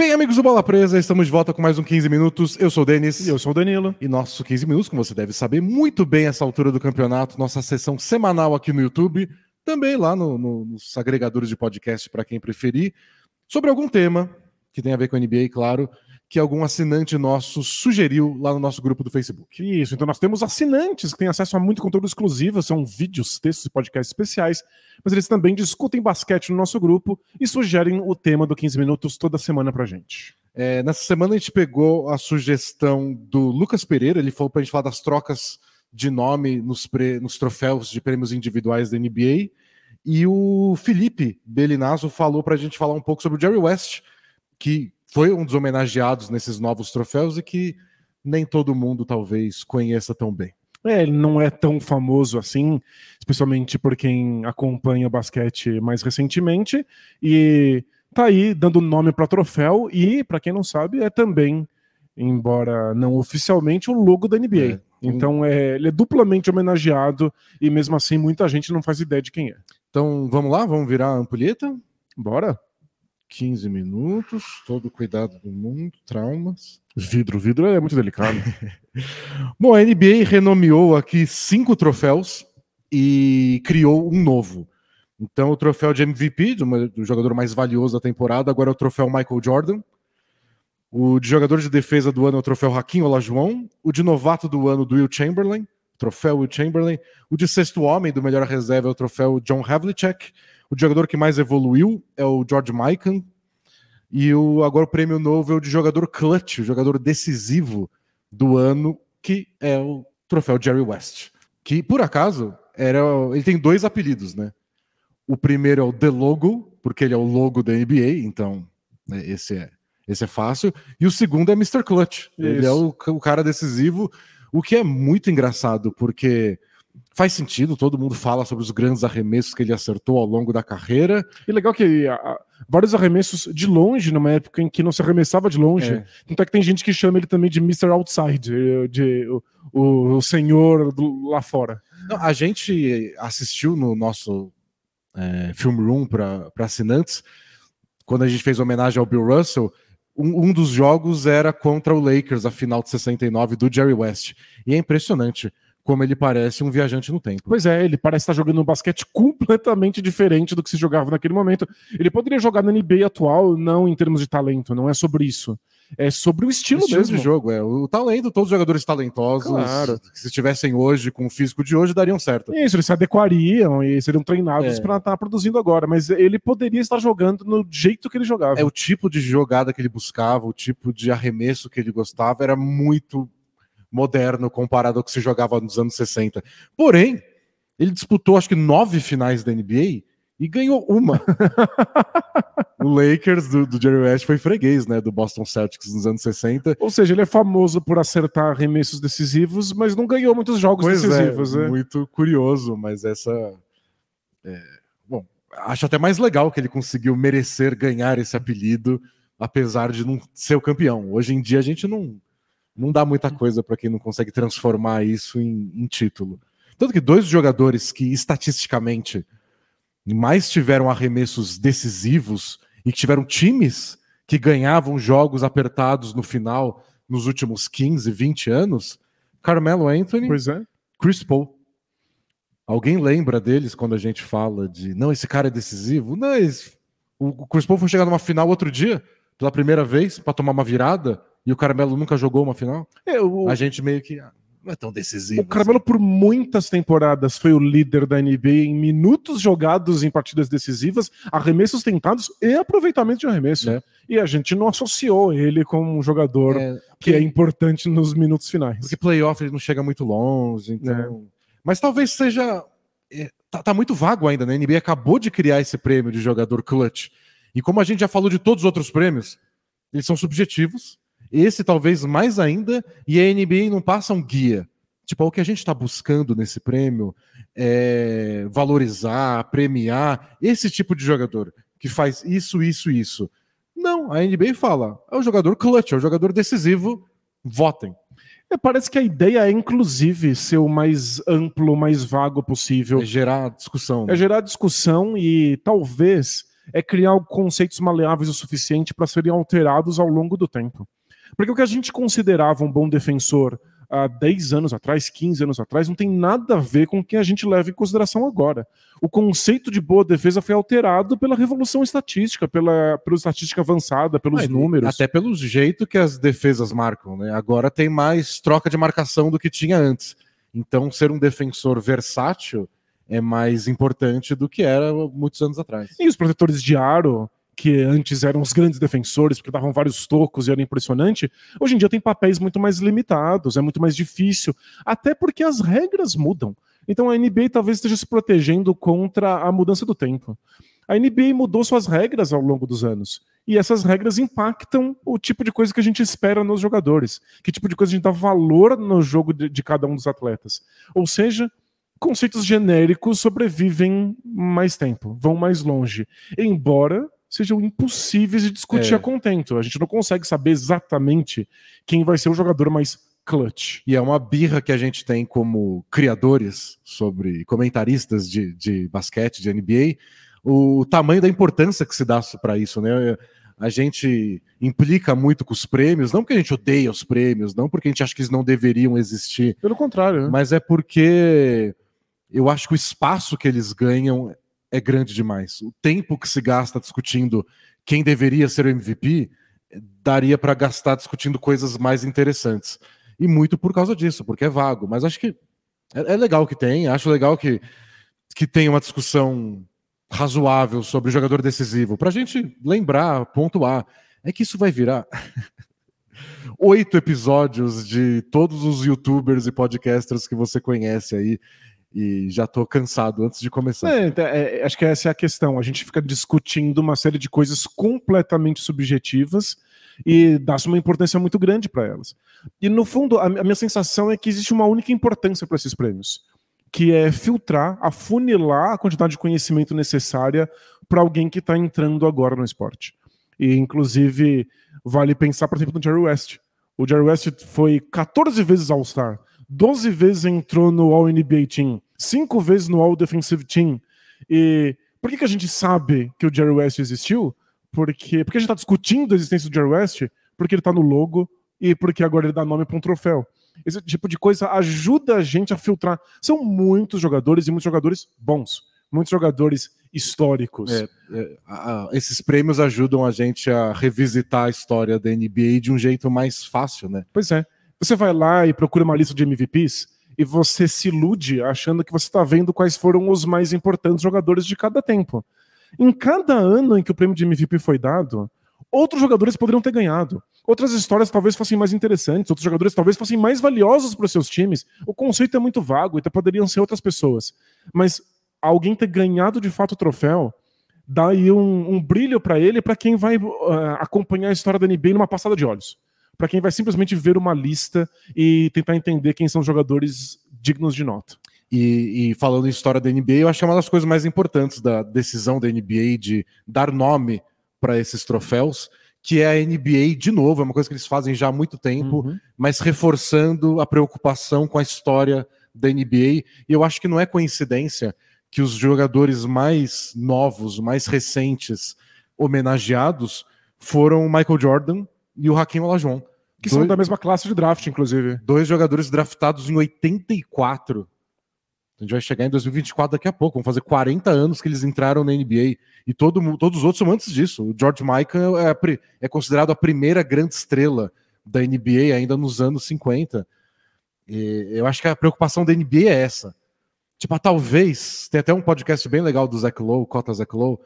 Bem, amigos do Bola Presa, estamos de volta com mais um 15 minutos. Eu sou o Denis. E eu sou o Danilo. E nosso 15 minutos, como você deve saber muito bem essa altura do campeonato, nossa sessão semanal aqui no YouTube, também lá no, no, nos agregadores de podcast para quem preferir, sobre algum tema que tem a ver com a NBA, claro, que algum assinante nosso sugeriu lá no nosso grupo do Facebook. Isso, então nós temos assinantes que têm acesso a muito conteúdo exclusivo, são vídeos, textos e podcasts especiais, mas eles também discutem basquete no nosso grupo e sugerem o tema do 15 minutos toda semana pra gente. É, nessa semana a gente pegou a sugestão do Lucas Pereira, ele falou pra gente falar das trocas de nome nos, pre, nos troféus de prêmios individuais da NBA, e o Felipe Belinazo falou pra gente falar um pouco sobre o Jerry West, que foi um dos homenageados nesses novos troféus e que nem todo mundo talvez conheça tão bem. É, ele não é tão famoso assim, especialmente por quem acompanha o basquete mais recentemente, e tá aí dando nome para troféu, e para quem não sabe, é também, embora não oficialmente, o logo da NBA. É, então é, ele é duplamente homenageado, e mesmo assim muita gente não faz ideia de quem é. Então vamos lá, vamos virar a ampulheta? Bora? 15 minutos, todo cuidado do mundo, traumas. Vidro, vidro é muito delicado. Bom, a NBA renomeou aqui cinco troféus e criou um novo. Então, o troféu de MVP, do, do jogador mais valioso da temporada, agora é o troféu Michael Jordan. O de jogador de defesa do ano é o troféu Hakim Olajuwon. O de novato do ano do Will Chamberlain, troféu Will Chamberlain. O de sexto homem do melhor reserva é o troféu John Havlicek. O jogador que mais evoluiu é o George Mikan. E o, agora o prêmio novo é o de jogador clutch, o jogador decisivo do ano, que é o troféu Jerry West. Que, por acaso, era, ele tem dois apelidos, né? O primeiro é o The Logo, porque ele é o logo da NBA, então né, esse, é, esse é fácil. E o segundo é Mr. Clutch. Isso. Ele é o, o cara decisivo, o que é muito engraçado, porque faz sentido, todo mundo fala sobre os grandes arremessos que ele acertou ao longo da carreira. E legal que a, vários arremessos de longe, numa época em que não se arremessava de longe. É. Tanto é que tem gente que chama ele também de Mr. Outside, eh, de, o, o, o senhor do, lá fora. Não, a gente assistiu no nosso é, Film Room para assinantes, quando a gente fez homenagem ao Bill Russell. Um, um dos jogos era contra o Lakers, a final de 69 do Jerry West. E é impressionante como ele parece um viajante no tempo. Pois é, ele parece estar jogando um basquete completamente diferente do que se jogava naquele momento. Ele poderia jogar na NBA atual, não em termos de talento, não é sobre isso. É sobre o estilo, o estilo mesmo. de jogo, é. O talento, todos os jogadores talentosos, claro. se estivessem hoje com o físico de hoje, dariam certo. Isso, eles se adequariam e seriam treinados é. para estar produzindo agora, mas ele poderia estar jogando no jeito que ele jogava. É o tipo de jogada que ele buscava, o tipo de arremesso que ele gostava, era muito moderno comparado ao que se jogava nos anos 60. Porém, ele disputou acho que nove finais da NBA e ganhou uma. o Lakers do, do, Jerry West foi freguês, né, do Boston Celtics nos anos 60. Ou seja, ele é famoso por acertar arremessos decisivos, mas não ganhou muitos jogos pois é, decisivos. É, é. Muito curioso, mas essa. É... Bom, acho até mais legal que ele conseguiu merecer ganhar esse apelido, apesar de não ser o campeão. Hoje em dia a gente não não dá muita coisa para quem não consegue transformar isso em, em, título. Tanto que dois jogadores que estatisticamente mais tiveram arremessos decisivos e que tiveram times que ganhavam jogos apertados no final nos últimos 15, 20 anos, Carmelo Anthony, é. Chris Paul. Alguém lembra deles quando a gente fala de não, esse cara é decisivo? Não, esse... o Chris Paul foi chegar numa final outro dia, pela primeira vez, para tomar uma virada e o Carmelo nunca jogou uma final? É, o... A gente meio que ah, não é tão decisivo. O Carmelo, assim. por muitas temporadas, foi o líder da NBA em minutos jogados em partidas decisivas, arremessos tentados e aproveitamento de arremesso. É. E a gente não associou ele como um jogador é, que é importante nos minutos finais. Porque playoff ele não chega muito longe, então. É. Mas talvez seja. É, tá, tá muito vago ainda, né? A NBA acabou de criar esse prêmio de jogador clutch. E como a gente já falou de todos os outros prêmios, eles são subjetivos esse talvez mais ainda, e a NBA não passa um guia. Tipo, o que a gente está buscando nesse prêmio é valorizar, premiar esse tipo de jogador que faz isso, isso, isso. Não, a NBA fala, é o jogador clutch, é o jogador decisivo, votem. É, parece que a ideia é, inclusive, ser o mais amplo, mais vago possível. É gerar discussão. Né? É gerar discussão e talvez é criar conceitos maleáveis o suficiente para serem alterados ao longo do tempo. Porque o que a gente considerava um bom defensor há 10 anos atrás, 15 anos atrás, não tem nada a ver com o que a gente leva em consideração agora. O conceito de boa defesa foi alterado pela revolução estatística, pela, pela estatística avançada, pelos ah, números. Até pelo jeito que as defesas marcam, né? Agora tem mais troca de marcação do que tinha antes. Então, ser um defensor versátil é mais importante do que era muitos anos atrás. E os protetores de aro, que antes eram os grandes defensores, porque davam vários tocos e era impressionante, hoje em dia tem papéis muito mais limitados, é muito mais difícil, até porque as regras mudam. Então a NBA talvez esteja se protegendo contra a mudança do tempo. A NBA mudou suas regras ao longo dos anos. E essas regras impactam o tipo de coisa que a gente espera nos jogadores. Que tipo de coisa a gente dá valor no jogo de, de cada um dos atletas. Ou seja, conceitos genéricos sobrevivem mais tempo, vão mais longe. Embora sejam impossíveis de discutir é. a contento. A gente não consegue saber exatamente quem vai ser o jogador mais clutch. E é uma birra que a gente tem como criadores sobre comentaristas de, de basquete, de NBA, o tamanho da importância que se dá para isso, né? A gente implica muito com os prêmios, não porque a gente odeia os prêmios, não porque a gente acha que eles não deveriam existir. Pelo contrário, né? Mas é porque eu acho que o espaço que eles ganham é grande demais. O tempo que se gasta discutindo quem deveria ser o MVP daria para gastar discutindo coisas mais interessantes. E muito por causa disso, porque é vago. Mas acho que é, é legal que tem, acho legal que, que tenha uma discussão razoável sobre jogador decisivo, para a gente lembrar, pontuar. É que isso vai virar oito episódios de todos os youtubers e podcasters que você conhece aí e já estou cansado antes de começar. É, então, é, acho que essa é a questão. A gente fica discutindo uma série de coisas completamente subjetivas e dá-se uma importância muito grande para elas. E no fundo, a, a minha sensação é que existe uma única importância para esses prêmios, que é filtrar, afunilar a quantidade de conhecimento necessária para alguém que está entrando agora no esporte. E inclusive vale pensar, por exemplo, no Jerry West. O Jerry West foi 14 vezes All-Star 12 vezes entrou no All-NBA Team, 5 vezes no All-Defensive Team. E por que, que a gente sabe que o Jerry West existiu? Porque, porque a gente está discutindo a existência do Jerry West? Porque ele está no logo e porque agora ele dá nome para um troféu. Esse tipo de coisa ajuda a gente a filtrar. São muitos jogadores e muitos jogadores bons, muitos jogadores históricos. É, é, a, esses prêmios ajudam a gente a revisitar a história da NBA de um jeito mais fácil, né? Pois é. Você vai lá e procura uma lista de MVPs e você se ilude achando que você está vendo quais foram os mais importantes jogadores de cada tempo. Em cada ano em que o prêmio de MVP foi dado, outros jogadores poderiam ter ganhado. Outras histórias talvez fossem mais interessantes, outros jogadores talvez fossem mais valiosos para os seus times. O conceito é muito vago, então poderiam ser outras pessoas. Mas alguém ter ganhado de fato o troféu dá aí um, um brilho para ele, para quem vai uh, acompanhar a história da NBA numa passada de olhos para quem vai simplesmente ver uma lista e tentar entender quem são os jogadores dignos de nota. E, e, falando em história da NBA, eu acho que é uma das coisas mais importantes da decisão da NBA de dar nome para esses troféus, que é a NBA, de novo, é uma coisa que eles fazem já há muito tempo, uhum. mas reforçando a preocupação com a história da NBA. E eu acho que não é coincidência que os jogadores mais novos, mais recentes, homenageados, foram o Michael Jordan e o Hakim Olajuwon. Que dois, são da mesma classe de draft, inclusive. Dois jogadores draftados em 84. A gente vai chegar em 2024 daqui a pouco. Vão fazer 40 anos que eles entraram na NBA. E todo, todos os outros são antes disso. O George Michael é, é considerado a primeira grande estrela da NBA ainda nos anos 50. E eu acho que a preocupação da NBA é essa. Tipo, ah, talvez, tem até um podcast bem legal do Zach Lowe, Cota Zach Lowe,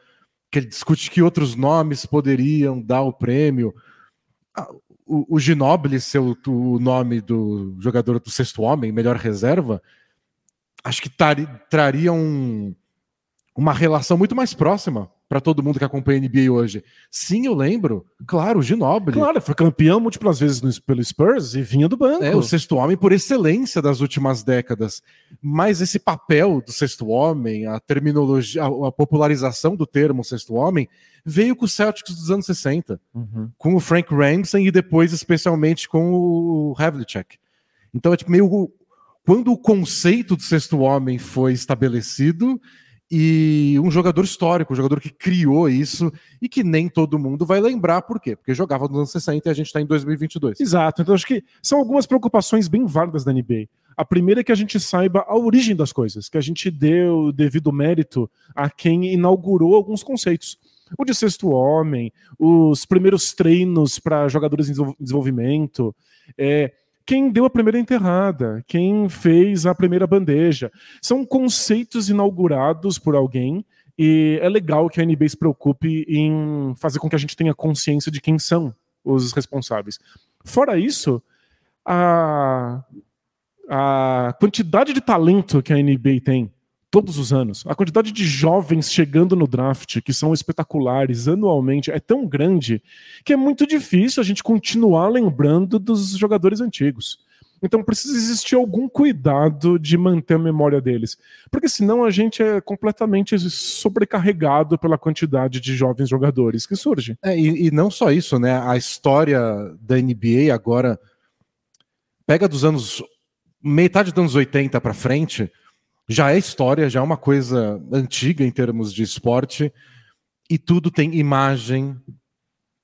que ele discute que outros nomes poderiam dar o prêmio. O, o Ginobili ser o, o, nome do jogador do sexto homem, melhor reserva, acho que tari, traria um, uma relação muito mais próxima para todo mundo que acompanha a NBA hoje. Sim, eu lembro. Claro, o Ginobili. Claro, foi campeão múltiplas vezes no, pelo Spurs e vinha do banco. É, o sexto homem por excelência das últimas décadas. Mas esse papel do sexto homem, a terminologia, a, popularização do termo sexto homem, veio com o Celtics dos anos 60, uhum. com o Frank Ramsey e depois especialmente com o Havlicek. Então é tipo meio quando o conceito do sexto homem foi estabelecido, e um jogador histórico, um jogador que criou isso e que nem todo mundo vai lembrar por quê? Porque jogava nos anos 60 e a gente está em 2022. Exato, então acho que são algumas preocupações bem válidas da NBA. A primeira é que a gente saiba a origem das coisas, que a gente dê o devido mérito a quem inaugurou alguns conceitos. O de sexto homem, os primeiros treinos para jogadores em desenvolvimento, é, quem deu a primeira enterrada, quem fez a primeira bandeja. São conceitos inaugurados por alguém e é legal que a NBA se preocupe em fazer com que a gente tenha consciência de quem são os responsáveis. Fora isso, a, a quantidade de talento que a NBA tem todos os anos, a quantidade de jovens chegando no draft, que são espetaculares anualmente, é tão grande que é muito difícil a gente continuar lembrando dos jogadores antigos. Então precisa existir algum cuidado de manter a memória deles. Porque senão a gente é completamente sobrecarregado pela quantidade de jovens jogadores que surge. É, e, e não só isso, né? A história da NBA agora pega dos anos. metade dos anos 80 para frente já é história, já é uma coisa antiga em termos de esporte, e tudo tem imagem.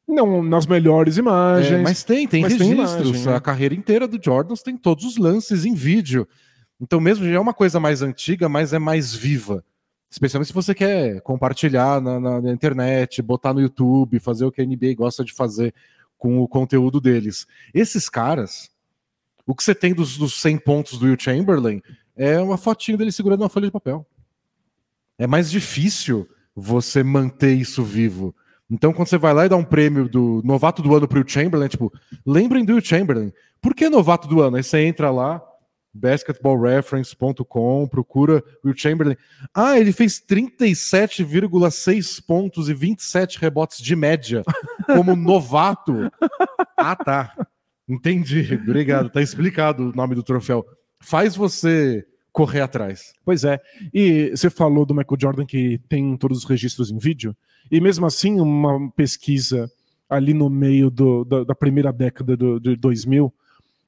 Não nas melhores imagens. É, mas tem, tem mas registros. Tem imagem, né? A carreira inteira do Jordan tem todos os lances em vídeo. Então, mesmo já é uma coisa mais antiga, mas é mais viva. Especialmente se você quer compartilhar na, na, na internet, botar no YouTube, fazer o que a NBA gosta de fazer com o conteúdo deles. Esses caras, o que você tem dos, dos 100 pontos do Will Chamberlain é uma fotinho dele segurando uma folha de papel. É mais difícil você manter isso vivo. Então, quando você vai lá e dá um prêmio do novato do ano para o Chamberlain, tipo, lembrem do Chamberlain. Por que novato do ano? Aí você entra lá, basketballreference.com, procura Will Chamberlain. Ah, ele fez 37,6 pontos e 27 rebotes de média como novato. Ah, tá. Entendi. Obrigado. Tá explicado o nome do troféu. Faz você correr atrás. Pois é. E você falou do Michael Jordan que tem todos os registros em vídeo, e mesmo assim, uma pesquisa ali no meio do, da, da, primeira década do, de 2000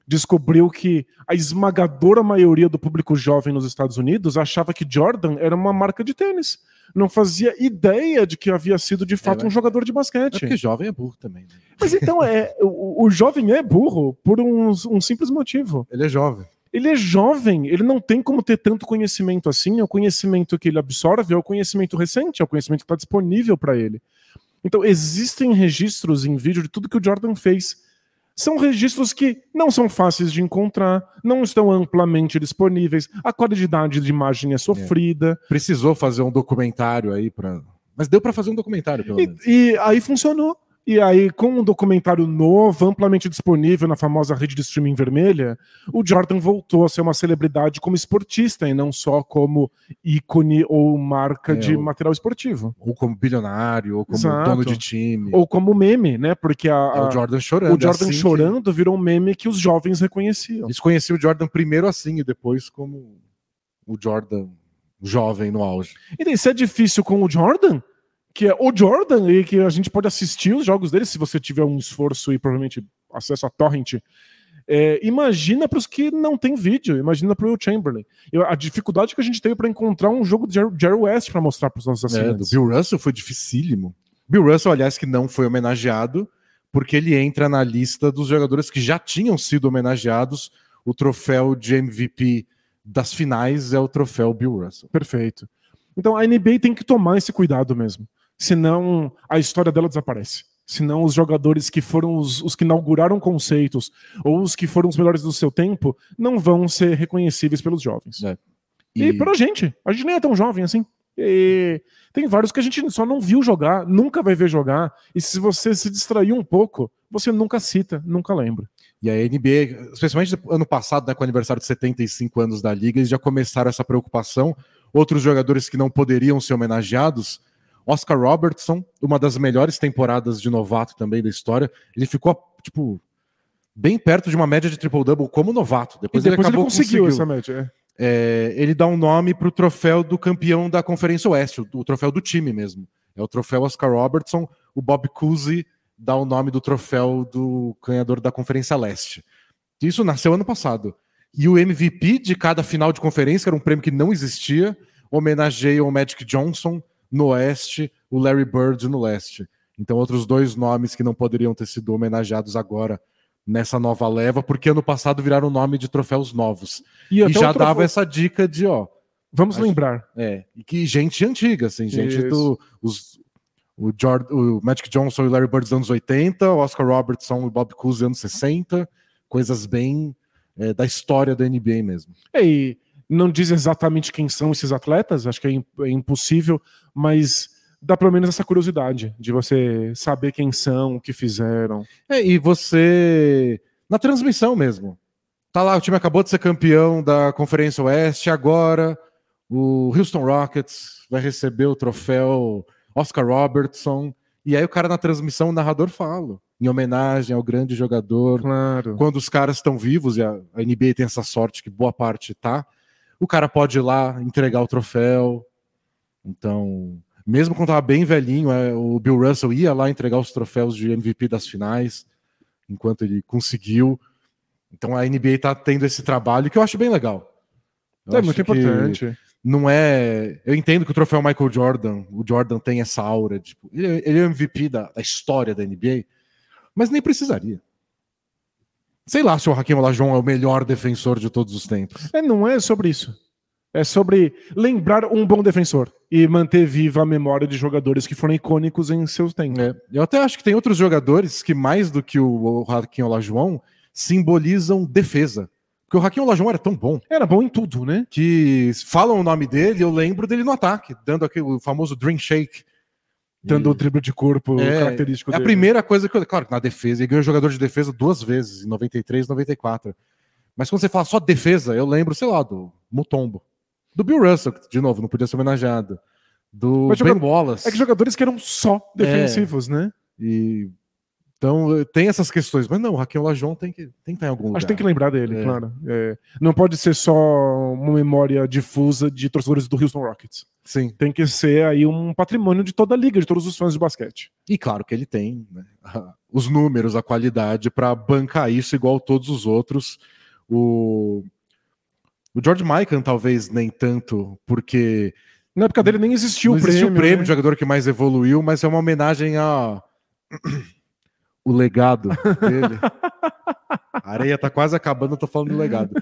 descobriu que a esmagadora maioria do público jovem nos Estados Unidos achava que Jordan era uma marca de tênis. Não fazia ideia de que havia sido de fato é, um jogador de basquete. É porque jovem é burro também. Né? Mas então é o, o, jovem é burro por um, um simples motivo. Ele é jovem ele é jovem, ele não tem como ter tanto conhecimento assim. É o conhecimento que ele absorve, é o conhecimento recente, é o conhecimento que está disponível para ele. Então, existem registros em vídeo de tudo que o Jordan fez. São registros que não são fáceis de encontrar, não estão amplamente disponíveis, a qualidade de imagem é sofrida. É. Precisou fazer um documentário aí para. Mas deu para fazer um documentário, pelo menos. E, e aí funcionou. E aí, com um documentário novo, amplamente disponível na famosa rede de streaming vermelha, o Jordan voltou a ser uma celebridade como esportista e não só como ícone ou marca é, de ou, material esportivo. Ou como bilionário, ou como Exato. dono de time. Ou como meme, né? Porque a, a, é o Jordan chorando. O Jordan assim chorando que... virou um meme que os jovens reconheciam. Eles conheciam o Jordan primeiro assim e depois como o Jordan jovem no auge. E daí, se é difícil com o Jordan, que é o Jordan, e que a gente pode assistir os jogos dele se você tiver um esforço e provavelmente acesso a torrent. É, imagina para os que não tem vídeo, imagina para o Chamberlain. Eu, a dificuldade que a gente teve para encontrar um jogo de Jerry, Jerry West para mostrar para os nossos assinantes. É, do Bill Russell foi dificílimo. Bill Russell, aliás, que não foi homenageado, porque ele entra na lista dos jogadores que já tinham sido homenageados. O troféu de MVP das finais é o troféu Bill Russell. Perfeito. Então a NBA tem que tomar esse cuidado mesmo senão a história dela desaparece. Senão os jogadores que foram os, os, que inauguraram conceitos ou os que foram os melhores do seu tempo não vão ser reconhecíveis pelos jovens. É. E... e pela gente. A gente nem é tão jovem assim. E tem vários que a gente só não viu jogar, nunca vai ver jogar. E se você se distrair um pouco, você nunca cita, nunca lembra. E a NBA, especialmente ano passado, né, com o aniversário de 75 anos da liga, eles já começaram essa preocupação. Outros jogadores que não poderiam ser homenageados Oscar Robertson, uma das melhores temporadas de novato também da história. Ele ficou, tipo, bem perto de uma média de triple-double como novato. Depois, depois ele, ele conseguiu, conseguiu, essa média. É. É, ele dá um nome para o troféu do campeão da Conferência Oeste, o, o, troféu do time mesmo. É o troféu Oscar Robertson. O Bob Cousy dá o nome do troféu do ganhador da Conferência Leste. Isso nasceu ano passado. E o MVP de cada final de conferência, que era um prêmio que não existia, homenageiam o Magic Johnson no oeste, o Larry Bird no leste. Então, outros dois nomes que não poderiam ter sido homenageados agora nessa nova leva, porque ano passado viraram nome de troféus novos. E, e já dava essa dica de, ó. Vamos acho, lembrar. É, e que gente antiga, assim, gente Isso. do. Os, o, George, o Magic Johnson e o Larry Bird dos anos 80, o Oscar Robertson e o Bob Cousy dos anos 60, coisas bem é, da história da NBA mesmo. É, e não diz exatamente quem são esses atletas, acho que é, é impossível, mas dá pelo menos essa curiosidade de você saber quem são, o que fizeram. É, e você. Na transmissão mesmo. Tá lá, o time acabou de ser campeão da Conferência Oeste, agora o Houston Rockets vai receber o troféu Oscar Robertson. E aí o cara na transmissão, o narrador fala, em homenagem ao grande jogador. Claro. Quando os caras estão vivos, e a, a NBA tem essa sorte que boa parte tá, o cara pode ir lá entregar o troféu. Então, mesmo quando estava bem velhinho, é, o Bill Russell ia lá entregar os troféus de MVP das finais, enquanto ele conseguiu. Então a NBA está tendo esse trabalho que eu acho bem legal. Eu é muito importante. Não é. Eu entendo que o troféu Michael Jordan, o Jordan tem essa aura, tipo, ele, ele é o MVP da, da, história da NBA, mas nem precisaria. Sei lá se o Hakim Olajuwon é o melhor defensor de todos os tempos. É, não é sobre isso. É sobre lembrar um bom defensor e manter viva a memória de jogadores que foram icônicos em seus tempos. É, eu até acho que tem outros jogadores que, mais do que o Hakim Olajuwon, simbolizam defesa. Porque o Hakim Olajuwon era tão bom. Era bom em tudo, né? Que falam o nome dele, eu lembro dele no ataque, dando aquele famoso dream shake. Dando o drible de corpo é, característico é dele. a primeira coisa que eu... Claro, na defesa, ele ganhou jogador de defesa duas vezes, em 93 e 94. Mas quando você fala só defesa, eu lembro, sei lá, do Mutombo. Do Bill Russell, que, de novo, não podia ser homenageado. Do Mas Ben joga... Wallace. É que jogadores que eram só defensivos, é. né? E então tem essas questões, mas não, o Raquel Lajon tem que, tem que estar em algum lugar. Acho que tem que lembrar dele, é. claro. É. Não pode ser só uma memória difusa de torcedores do Houston Rockets. Sim. Tem que ser aí um patrimônio de toda a liga, de todos os fãs de basquete. E claro que ele tem né, os números, a qualidade para bancar isso igual todos os outros. O o George Mikan talvez nem tanto, porque. Na época dele nem existiu o prêmio. Existiu o prêmio né? de jogador que mais evoluiu, mas é uma homenagem a. o legado dele. a areia tá quase acabando, eu tô falando do legado.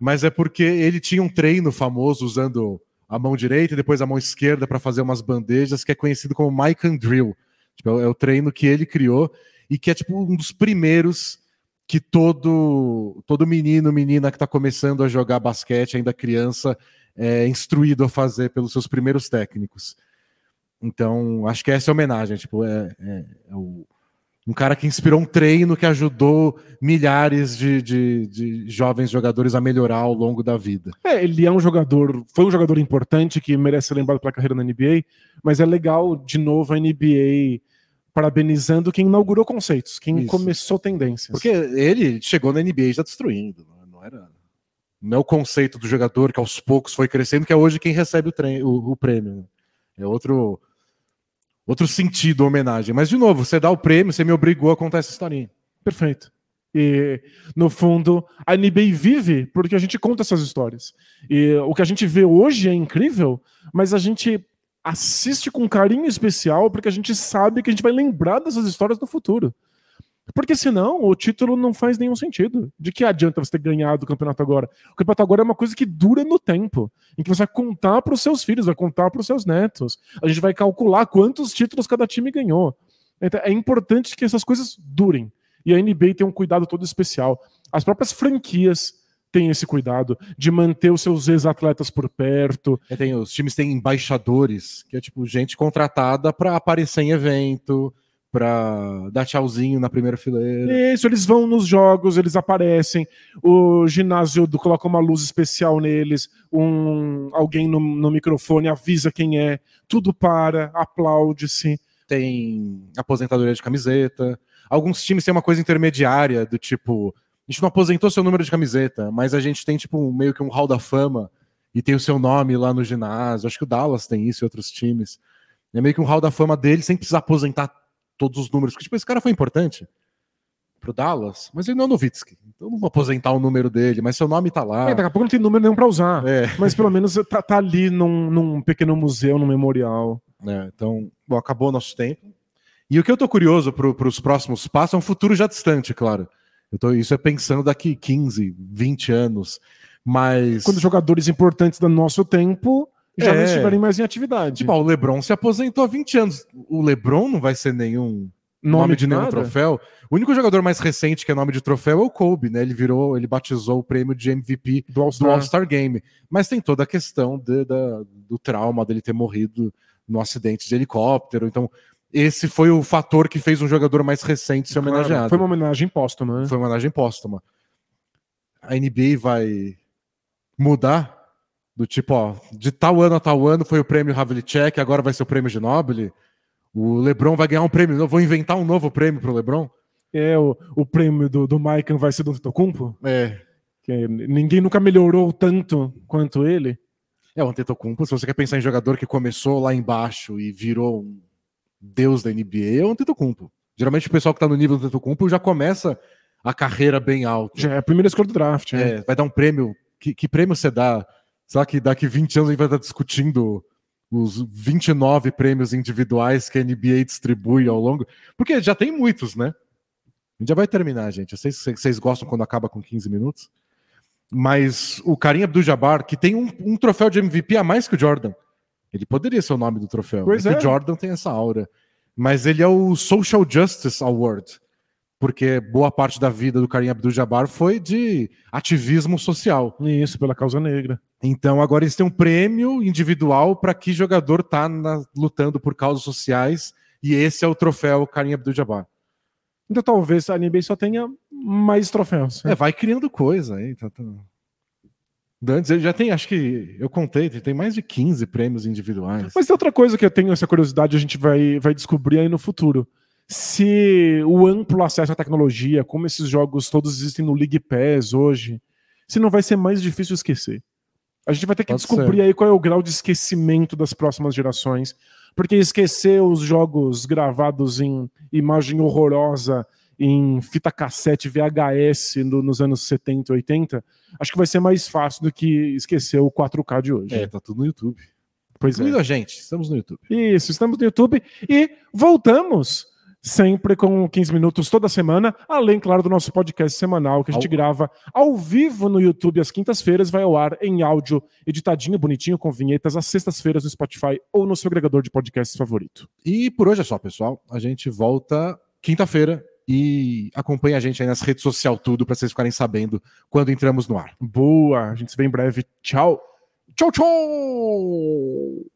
Mas é porque ele tinha um treino famoso usando a mão direita e depois a mão esquerda para fazer umas bandejas, que é conhecido como Mike Drill. Tipo, é o treino que ele criou e que é tipo um dos primeiros que todo todo menino, menina que está começando a jogar basquete, ainda criança, é instruído a fazer pelos seus primeiros técnicos. Então, acho que essa é a homenagem. Tipo, é, é, é o, um cara que inspirou um treino que ajudou milhares de, de, de, jovens jogadores a melhorar ao longo da vida. É, ele é um jogador, foi um jogador importante que merece ser lembrado pela carreira na NBA, mas é legal, de novo, a NBA parabenizando quem inaugurou conceitos, quem Isso. começou tendências. Porque ele chegou na NBA já destruindo, não era não é o conceito do jogador que aos poucos foi crescendo, que é hoje quem recebe o, trem, o, o prêmio. Né? É outro outro sentido, homenagem. Mas de novo, você dá o prêmio, você me obrigou a contar essa historinha. Perfeito. E, no fundo, a NBA vive porque a gente conta essas histórias. E o que a gente vê hoje é incrível, mas a gente assiste com carinho especial porque a gente sabe que a gente vai lembrar dessas histórias no futuro. Porque senão o título não faz nenhum sentido. De que adianta você ter ganhado o campeonato agora? O campeonato agora é uma coisa que dura no tempo, em que você vai contar para os seus filhos, vai contar para os seus netos. A gente vai calcular quantos títulos cada time ganhou. Então, é importante que essas coisas durem. E a NBA tem um cuidado todo especial. As próprias franquias tem esse cuidado de manter os seus ex-atletas por perto. É, tem, os times têm embaixadores, que é tipo gente contratada para aparecer em evento, para dar tchauzinho na primeira fileira. Isso, eles vão nos jogos, eles aparecem. O ginásio do, coloca uma luz especial neles, um alguém no, no microfone avisa quem é, tudo para, aplaude-se. Tem aposentadoria de camiseta. Alguns times têm uma coisa intermediária do tipo a gente não aposentou seu número de camiseta, mas a gente tem tipo meio que um hall da fama e tem o seu nome lá no ginásio. Acho que o Dallas tem isso e outros times. É meio que um hall da fama dele sem precisar aposentar todos os números. Porque, tipo, esse cara foi importante. pro Dallas, mas ele não é Novitsky. Então não vou aposentar o número dele, mas seu nome tá lá. É, daqui a pouco não tem número nenhum pra usar. É. Mas pelo menos tá, tá ali num, num, pequeno museu, num memorial. É, então, bom, acabou o nosso tempo. E o que eu tô curioso para os próximos passos é um futuro já distante, claro. Eu tô, isso é pensando daqui 15, 20 anos. Mas. Quando jogadores importantes do nosso tempo já é. não estiverem mais em atividade. Tipo, ó, o Lebron se aposentou há 20 anos. O Lebron não vai ser nenhum nome, nome de, nenhum nada? troféu. O único jogador mais recente que é nome de troféu é o Kobe, né? Ele virou, ele batizou o prêmio de MVP do All-Star All Game. Mas tem toda a questão de, da, do trauma dele ter morrido no acidente de helicóptero. Então, esse foi o fator que fez um jogador mais recente ser claro, homenageado. Foi uma homenagem póstuma, né? Foi uma homenagem póstuma. A NBA vai mudar do tipo, ó, de tal ano a tal ano foi o prêmio Havlicek, agora vai ser o prêmio Ginobili. O LeBron vai ganhar um prêmio, eu vou inventar um novo prêmio pro LeBron. É, o, o prêmio do, do Maikan vai ser do Antetokounmpo? É. Que ninguém nunca melhorou tanto quanto ele. É, o Antetokounmpo, se você quer pensar em jogador que começou lá embaixo e virou um deus da NBA, é o Antetokounmpo. Geralmente o pessoal que tá no nível do Antetokounmpo já começa a carreira bem alta. Já é a primeira escolha do draft. É, vai dar um prêmio que, que prêmio você dá? Será que daqui 20 anos a gente vai estar discutindo os 29 prêmios individuais que a NBA distribui ao longo? Porque já tem muitos, né? A gente já vai terminar, gente. Eu sei se vocês gostam quando acaba com 15 minutos. Mas o Karim Abdul-Jabbar, que tem um, um, troféu de MVP a mais que o Jordan. Ele poderia ser o nome do troféu. Pois é. O Jordan tem essa aura. Mas ele é o Social Justice Award porque boa parte da vida do Karim Abdul-Jabbar foi de ativismo social. Isso, pela causa negra. Então agora eles têm um prêmio individual para que jogador está lutando por causas sociais e esse é o troféu Karim Abdul-Jabbar. Então talvez a NBA só tenha mais troféus. É, vai criando coisa aí. Tá, tá. Antes ele já tem, acho que eu contei, tem mais de 15 prêmios individuais. Mas tem outra coisa que eu tenho essa curiosidade, a gente vai, vai descobrir aí no futuro se o amplo acesso à tecnologia, como esses jogos todos existem no League Pass hoje, se não vai ser mais difícil esquecer. A gente vai ter que Pode descobrir ser. aí qual é o grau de esquecimento das próximas gerações, porque esquecer os jogos gravados em imagem horrorosa em fita cassete VHS no, nos anos 70, 80, acho que vai ser mais fácil do que esquecer o 4K de hoje. É, tá tudo no YouTube. Pois Incluindo é. a gente, estamos no YouTube. Isso, estamos no YouTube e voltamos sempre com 15 minutos toda semana, além, claro, do nosso podcast semanal que a gente ao... grava ao vivo no YouTube às quintas-feiras, vai ao ar em áudio, editadinho, bonitinho, com vinhetas, às sextas-feiras no Spotify ou no seu agregador de podcasts favorito. E por hoje é só, pessoal. A gente volta quinta-feira e acompanha a gente aí nas redes sociais tudo para vocês ficarem sabendo quando entramos no ar. Boa, a gente se vê em breve. Tchau. Tchau, tchau!